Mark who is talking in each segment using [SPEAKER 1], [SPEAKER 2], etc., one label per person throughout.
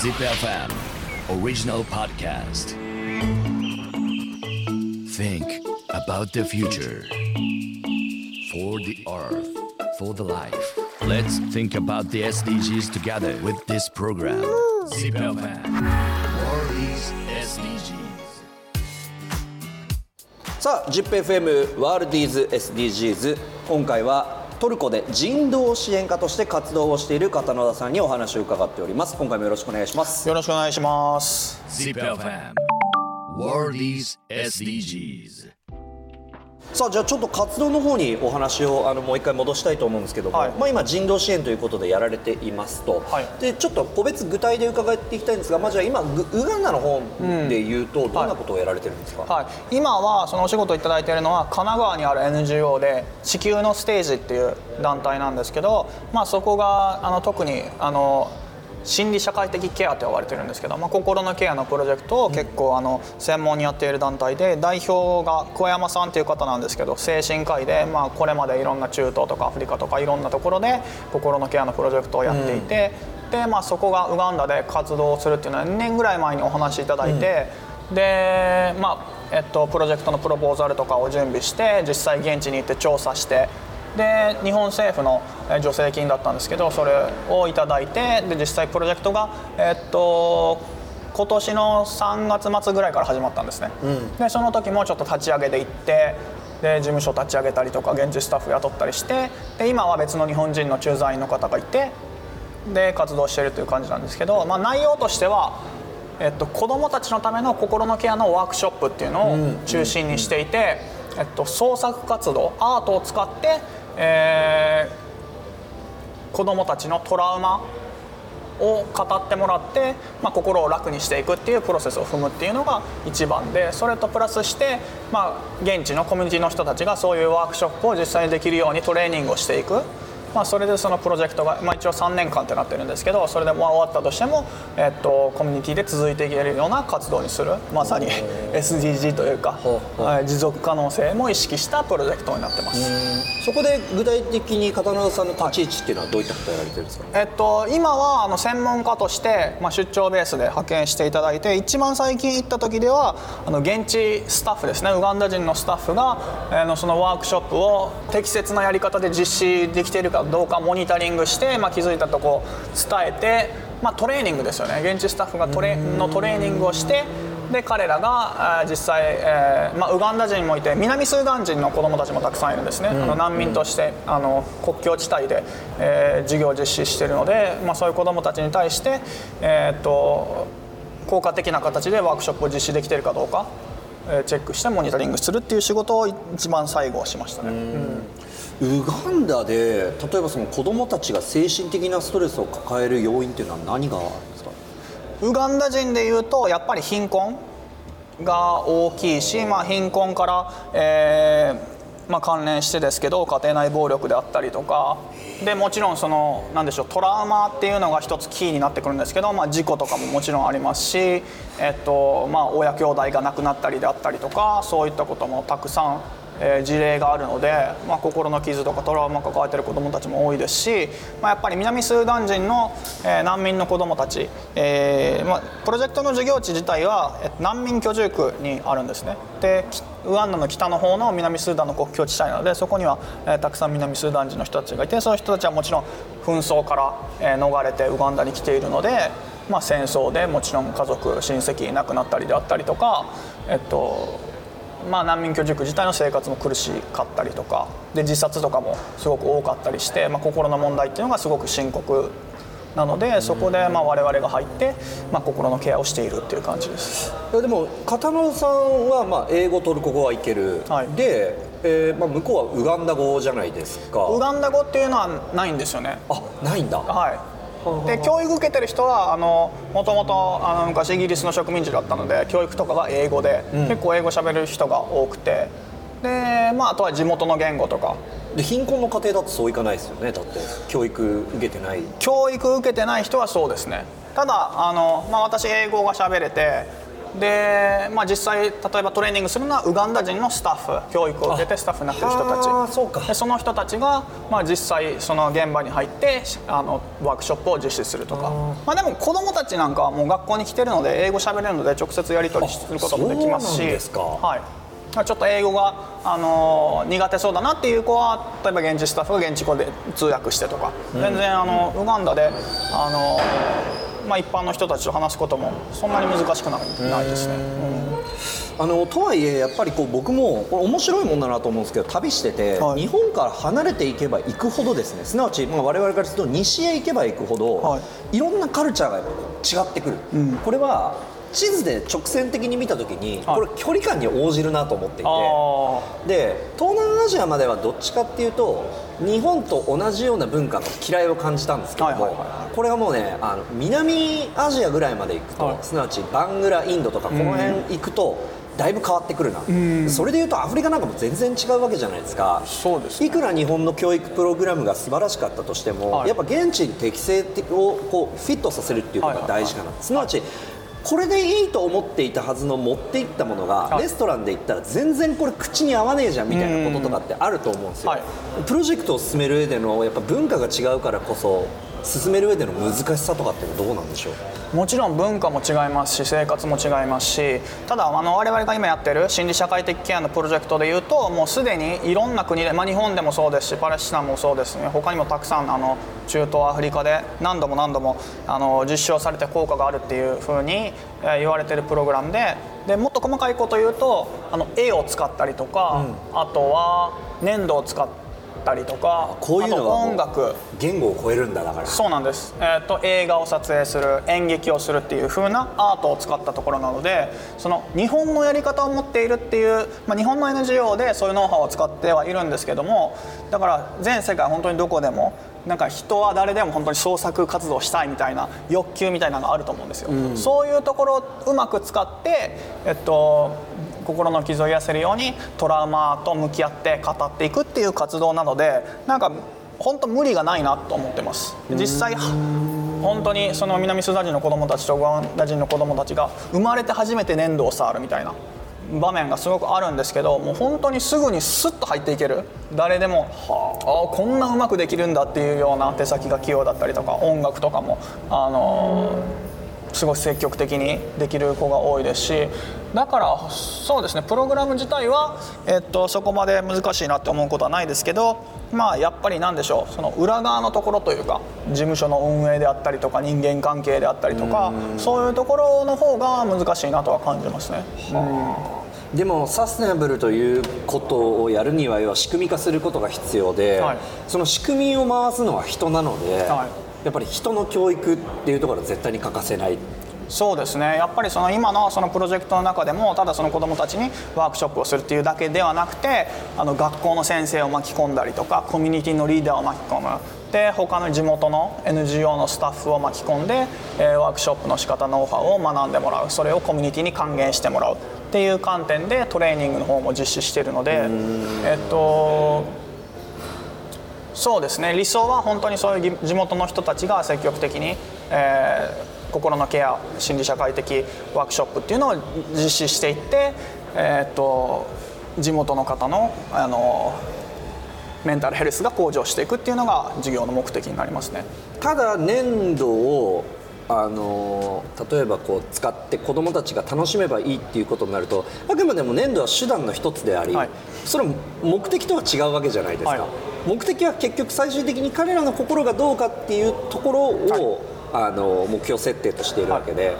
[SPEAKER 1] Zip FM original podcast. Think about the future. For the earth, for the life. Let's think about the SDGs together with this program. Zip FM World is SDGs.
[SPEAKER 2] さあ ZIPFM ワールディーズ SDGs 今回は トルコで人道支援家として活動をしている片野田さんにお話を伺っております今回もよろしくお願いします
[SPEAKER 3] よろしくお願いします。
[SPEAKER 1] Zip FM World is SDGs.
[SPEAKER 2] さあじゃあちょっと活動の方にお話をあのもう一回戻したいと思うんですけども、
[SPEAKER 3] はい。
[SPEAKER 2] まあ、今人道支援ということでやられていますと、
[SPEAKER 3] はい。
[SPEAKER 2] でちょっと個別具体で伺っていきたいんですが、まあ、じゃあ今グウガンダの方でいうとどんなことをやられてるんですか、
[SPEAKER 3] はい、今はそのお仕事をいただいているのは神奈川にある NGO で地球のステージっていう団体なんですけど、まあ、そこがあの特にあの心理社会的ケアと呼ばれてるんですけど、まあ、心のケアのプロジェクトを結構あの専門にやっている団体で代表が小山さんという方なんですけど精神科医で、まあ、これまでいろんな中東とかアフリカとかいろんなところで心のケアのプロジェクトをやっていて、でまあ、そこがウガンダで活動をするっていうのは2年ぐらい前にお話しいただいて。でまあえっと、プロジェクトのプロポーザルとかを準備して実際現地に行って調査してで日本政府のえ助成金だったんですけどそれをいただいてで実際プロジェクトが、えっと、今年の3月末ぐらいから始まったんですね、でその時もちょっと立ち上げで行ってで事務所立ち上げたりとか現地スタッフ雇ったりしてで今は別の日本人の駐在員の方がいてで活動しているという感じなんですけど、まあ、内容としては、えっと、子どもたちのための心のケアのワークショップっていうのを中心にしていて、えっと、創作活動アートを使って、えー子どもたちのトラウマを語ってもらって、まあ、心を楽にしていくっていうプロセスを踏むっていうのが一番でそれとプラスして、まあ、現地のコミュニティの人たちがそういうワークショップを実際にできるようにトレーニングをしていく。まあ、それでそのプロジェクトが、まあ、一応3年間ってなってるんですけどそれでもう終わったとしても、えっと、コミュニティで続いていけるような活動にする。まさに SDG というか、はい持続可能性も意識したプロジェクトになってます。
[SPEAKER 2] そこで具体的に片野田さんの立ち位置っていうのはどういったことをやられてるんですか、
[SPEAKER 3] えっと、今はあの専門家として、まあ、出張ベースで派遣していただいて一番最近行った時ではあの現地スタッフですね。ウガンダ人のスタッフが、えーのそのワークショップを適切なやり方で実施できているかどうかモニタリングして、まあ、気づいたとこ伝えて、まあ、トレーニングですよね。現地スタッフがトレのトレーニングをしてで彼らが実際、えーまあ、ウガンダ人もいて南スーダン人の子どもたちもたくさんいるんですね、あの難民としてあの国境地帯で、えー授業を実施しているので、まあ、そういう子どもたちに対して、えーっと効果的な形でワークショップを実施できているかどうか、えーチェックしてモニタリングするっていう仕事を一番最後しましたね。
[SPEAKER 2] ウガンダで例えばその子どもたちが精神的なストレスを抱える要因っていうのは何があるんですか？
[SPEAKER 3] ウガンダ人でいうとやっぱり貧困が大きいし、まあ、貧困から、えーまあ、関連してですけど家庭内暴力であったりとかでもちろんそのなんでしょうトラウマっていうのが一つキーになってくるんですけど、まあ、事故とかももちろんありますし、えっとまあ、親兄弟が亡くなったりであったりとかそういったこともたくさんえ事例があるので、まあ、心の傷とかトラウマ抱えてる子どもたちも多いですし、まあ、やっぱり南スーダン人の、え難民の子どもたち、えーまあ、プロジェクトの授業地自体はえ難民居住区にあるんですね。でウガンダの北の方の南スーダンの国境地帯なのでそこには、えたくさん南スーダン人の人たちがいてその人たちはもちろん紛争から、え逃れてウガンダに来ているので、まあ、戦争でもちろん家族親戚亡くなったりであったりとか、えっとまあ、難民居住区自体の生活も苦しかったりとかで自殺とかもすごく多かったりして、まあ、心の問題っていうのがすごく深刻なのでそこでまあ我々が入って、まあ、心のケアをしているっていう感じです。
[SPEAKER 2] いやでも片野さんはまあ英語トルコ語はいける、
[SPEAKER 3] はい。
[SPEAKER 2] で、えーまあ、向こうはウガンダ語じゃないですか。
[SPEAKER 3] ウガンダ語っていうのはないんですよね。
[SPEAKER 2] あないんだ。
[SPEAKER 3] はいで教育受けてる人はあのもともとあの昔イギリスの植民地だったので教育とかが英語で、結構英語喋れる人が多くて。で、まあ、あとは地元の言語とか。
[SPEAKER 2] で貧困の家庭だとそういかないですよね。だって教育受けてない。
[SPEAKER 3] 教育受けてない人はそうですね。ただあの、まあ、私英語が喋れてで、まあ、実際例えばトレーニングするのはウガンダ人のスタッフ教育を受けてスタッフになってる人たち。
[SPEAKER 2] あそ
[SPEAKER 3] でその人たちが、まあ、実際その現場に入ってあのワークショップを実施するとか。まあ、でも子どもたちなんかはもう学校に来てるので英語喋れるので直接やり取りすることもできますし。はい。まあちょっと英語が、あの苦手そうだなっていう子は例えば現地スタッフが現地語で通訳してとか、全然あのウガンダで、あのまあ、一般の人たちと話すこともそんなに難しくないですね。
[SPEAKER 2] あのとはいえやっぱりこう僕もこれ面白いもんだなと思うんですけど旅してて、
[SPEAKER 3] はい。
[SPEAKER 2] 日本から離れていけば行くほどですね。すなわち、まあ、我々からすると西へ行けば行くほど、、
[SPEAKER 3] はい。
[SPEAKER 2] ろんなカルチャーが違ってくる、これは地図で直線的に見た時に、
[SPEAKER 3] はい。
[SPEAKER 2] これ距離感に応じるなと思っていて。
[SPEAKER 3] あ
[SPEAKER 2] で東南アジアまではどっちかっていうと日本と同じような文化の嫌いを感じたんですけども、これはもうねあの南アジアぐらいまで行くと、
[SPEAKER 3] はい。
[SPEAKER 2] すなわちバングラインドとかこの辺行くとだいぶ変わってくるな、それでいうとアフリカなんかも全然違うわけじゃないですか。
[SPEAKER 3] そうですね。
[SPEAKER 2] いくら日本の教育プログラムが素晴らしかったとしても、
[SPEAKER 3] はい。
[SPEAKER 2] やっぱ現地に適正をこうフィットさせるっていうことが大事かな、すなわちこれでいいと思っていたはずの持っていったものが、
[SPEAKER 3] はい。
[SPEAKER 2] レストランで行ったら全然これ口に合わねえじゃんみたいなこととかってあると思うんですよ、
[SPEAKER 3] はい。
[SPEAKER 2] プロジェクトを進める上でのやっぱ文化が違うからこそ進める上での難しさとかってどうなんでしょう？
[SPEAKER 3] もちろん文化も違いますし生活も違いますしただあの我々が今やってる心理社会的ケアのプロジェクトでいうともうすでにいろんな国で、まあ、日本でもそうですしパレスチナもそうですね。他にもたくさんあの中東アフリカで何度も何度もあの実証されて効果があるっていうふうに、えー言われてるプログラムででもっと細かいこと言うとあの絵を使ったりとか、あとは粘土を使ったりとか
[SPEAKER 2] こういうの
[SPEAKER 3] 音楽
[SPEAKER 2] 言語を超えるんだだから。
[SPEAKER 3] そうなんです、えー、と映画を撮影する演劇をするっていう風なアートを使ったところなのでその日本のやり方を持っているっていう、まあ、日本の NGO でそういうノウハウを使ってはいるんですけどもだから全世界本当にどこでもなんか人は誰でも本当に創作活動したいみたいな欲求みたいなのがあると思うんですよ、そういうところをうまく使って、えっと、心の傷を癒せるようにトラウマと向き合って語っていくっていう活動なのでなんか本当無理がないなと思ってます。実際本当にその南スーダン人の子供たちとウガンダ人の子供たちが生まれて初めて粘土を触るみたいな場面がすごくあるんですけどもう本当にすぐにスッと入っていける。誰でもああこんなうまくできるんだっていうような手先が器用だったりとか音楽とかもあのーすごい積極的にできる子が多いですしだからそうですねプログラム自体は、えっと、そこまで難しいなって思うことはないですけどまあやっぱりなんでしょうその裏側のところというか事務所の運営であったりとか人間関係であったりとかそういうところの方が難しいなとは感じますね。
[SPEAKER 2] でもサステナブルということをやるには要は仕組み化することが必要で、
[SPEAKER 3] はい。
[SPEAKER 2] その仕組みを回すのは人なので、
[SPEAKER 3] は
[SPEAKER 2] やっぱり人の教育っていうところは絶対に欠かせない。
[SPEAKER 3] そうですね。やっぱりその今のそのプロジェクトの中でもただその子どもたちにワークショップをするっていうだけではなくてあの学校の先生を巻き込んだりとかコミュニティのリーダーを巻き込む。で他の地元の NGO のスタッフを巻き込んで、えーワークショップの仕方ノウハウを学んでもらう。それをコミュニティに還元してもらうっていう観点でトレーニングの方も実施しているのでえっとそうですね理想は本当にそういう地元の人たちが積極的に、えー心のケア心理社会的ワークショップっていうのを実施していって、えーっと地元の方のあのメンタルヘルスが向上していくっていうのが事業の目的になりますね。
[SPEAKER 2] ただ粘土をあの例えばこう使って子どもたちが楽しめばいいっていうことになるとあくまでも粘土は手段の一つであり、
[SPEAKER 3] はい
[SPEAKER 2] それは目的とは違うわけじゃないですか、
[SPEAKER 3] はい
[SPEAKER 2] 目的は結局最終的に彼らの心がどうかっていうところを、あの目標設定としているわけで。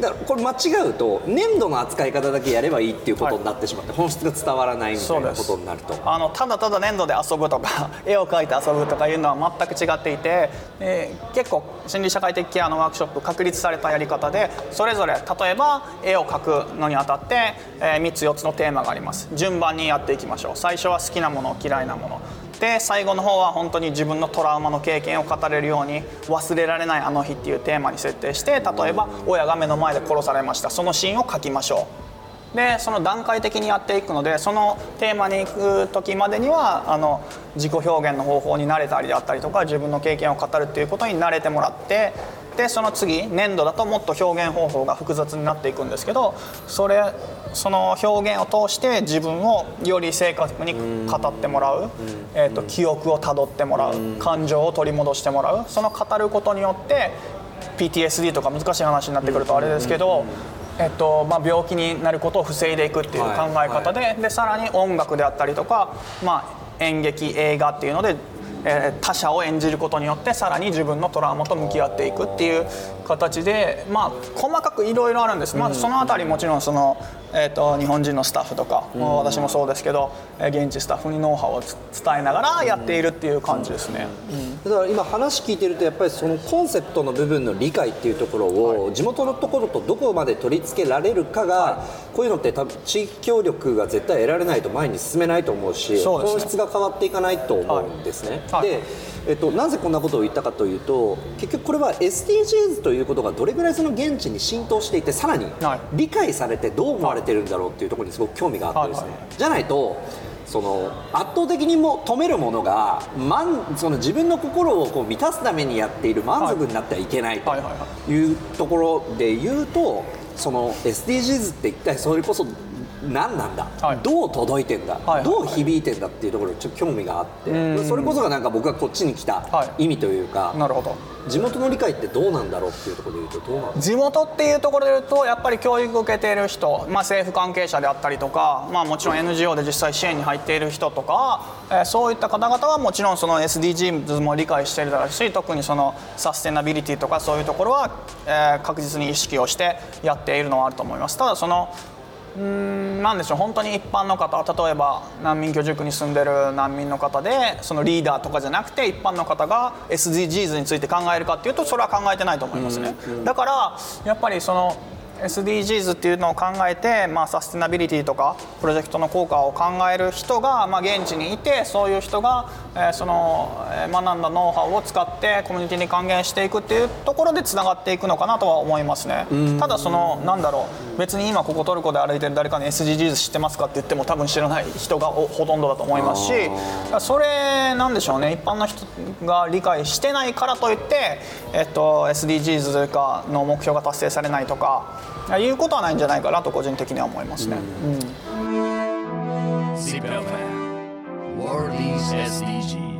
[SPEAKER 2] だからこれ間違うと粘土の扱い方だけやればいいっていうことになってしまって本質が伝わらないみたいなことになると。
[SPEAKER 3] あのただただ粘土で遊ぶとか絵を描いて遊ぶとかいうのは全く違っていて、えー結構心理社会的ケアのワークショップ確立されたやり方でそれぞれ例えば絵を描くのにあたって、え3つ4つのテーマがあります。順番にやっていきましょう。最初は好きなもの嫌いなもので最後の方は本当に自分のトラウマの経験を語れるように忘れられないあの日っていうテーマに設定して例えば親が目の前で殺されました。そのシーンを書きましょう。でその段階的にやっていくのでそのテーマに行く時までにはあの自己表現の方法に慣れたりであったりとか自分の経験を語るっていうことに慣れてもらってでその次粘土だともっと表現方法が複雑になっていくんですけどそれその表現を通して自分をより正確に語ってもらう、えー、と記憶をたどってもらう。感情を取り戻してもらう。その語ることによって PTSD とか難しい話になってくるとあれですけど、えっとまあ、病気になることを防いでいくっていう考え方で,、でさらに音楽であったりとか、まあ、演劇映画っていうので他者を演じることによってさらに自分のトラウマと向き合っていくっていう形で、まあ、細かくいろいろあるんです、まあ、そのあたりもちろんその、えー、と日本人のスタッフとか、まあ私もそうですけど、えー現地スタッフにノウハウをつ伝えながらやっているっていう感じですね。
[SPEAKER 2] だから今話聞いてるとやっぱりそのコンセプトの部分の理解っていうところを地元のところとどこまで取り付けられるかがこういうのって多分地域協力が絶対得られないと前に進めないと思うし本質が変わっていかないと思うんですね。
[SPEAKER 3] はい。
[SPEAKER 2] でえっと、なぜこんなことを言ったかというと結局これは SDGs ということがどれぐらいその現地に浸透していてさらに
[SPEAKER 3] はい。
[SPEAKER 2] 理解されてどう思われてるんだろうっていうところにすごく興味があってですね、
[SPEAKER 3] はいは
[SPEAKER 2] じゃないとその圧倒的にも止めるものが満その自分の心をこう満たすためにやっている満足になってはいけないと
[SPEAKER 3] い。
[SPEAKER 2] うところで言うとその SDGs って一体それこそ何なんだ、
[SPEAKER 3] はい。
[SPEAKER 2] どう届いてんだ、
[SPEAKER 3] はいはい。
[SPEAKER 2] どう響いてんだっていうところにちょっと興味があって。それこそがなんか僕がこっちに来た
[SPEAKER 3] はい。
[SPEAKER 2] 意味というか、
[SPEAKER 3] なるほど。
[SPEAKER 2] 地元の理解ってどうなんだろうっていうところで言うとどうなん
[SPEAKER 3] 地元っていうところで言うとやっぱり教育を受けている人、まあ、政府関係者であったりとか、まあ、もちろん NGO で実際支援に入っている人とか、えーそういった方々はもちろんその SDGs も理解しているだろうし特にそのサステナビリティとかそういうところは、えー確実に意識をしてやっているのはあると思います。ただそのうーんなんでしょう本当に一般の方例えば難民居住区に住んでる難民の方でそのリーダーとかじゃなくて一般の方が SDGs について考えるかっていうとそれは考えてないと思いますね、だからやっぱりその SDGs っていうのを考えて、まあ、サステナビリティとかプロジェクトの効果を考える人が、まあ、現地にいてそういう人が、えーそのえー学んだノウハウを使ってコミュニティに還元していくっていうところでつながっていくのかなとは思いますね。ただそのなんだろう別に今ここトルコで歩いてる誰かに SDGs 知ってますかって言っても多分知らない人がおほとんどだと思いますしそれなんでしょうね。一般の人が理解してないからといって、えっと、SDGs というかの目標が達成されないとかいうことはないんじゃないかなと個人的には思いますね。
[SPEAKER 1] Is SDGs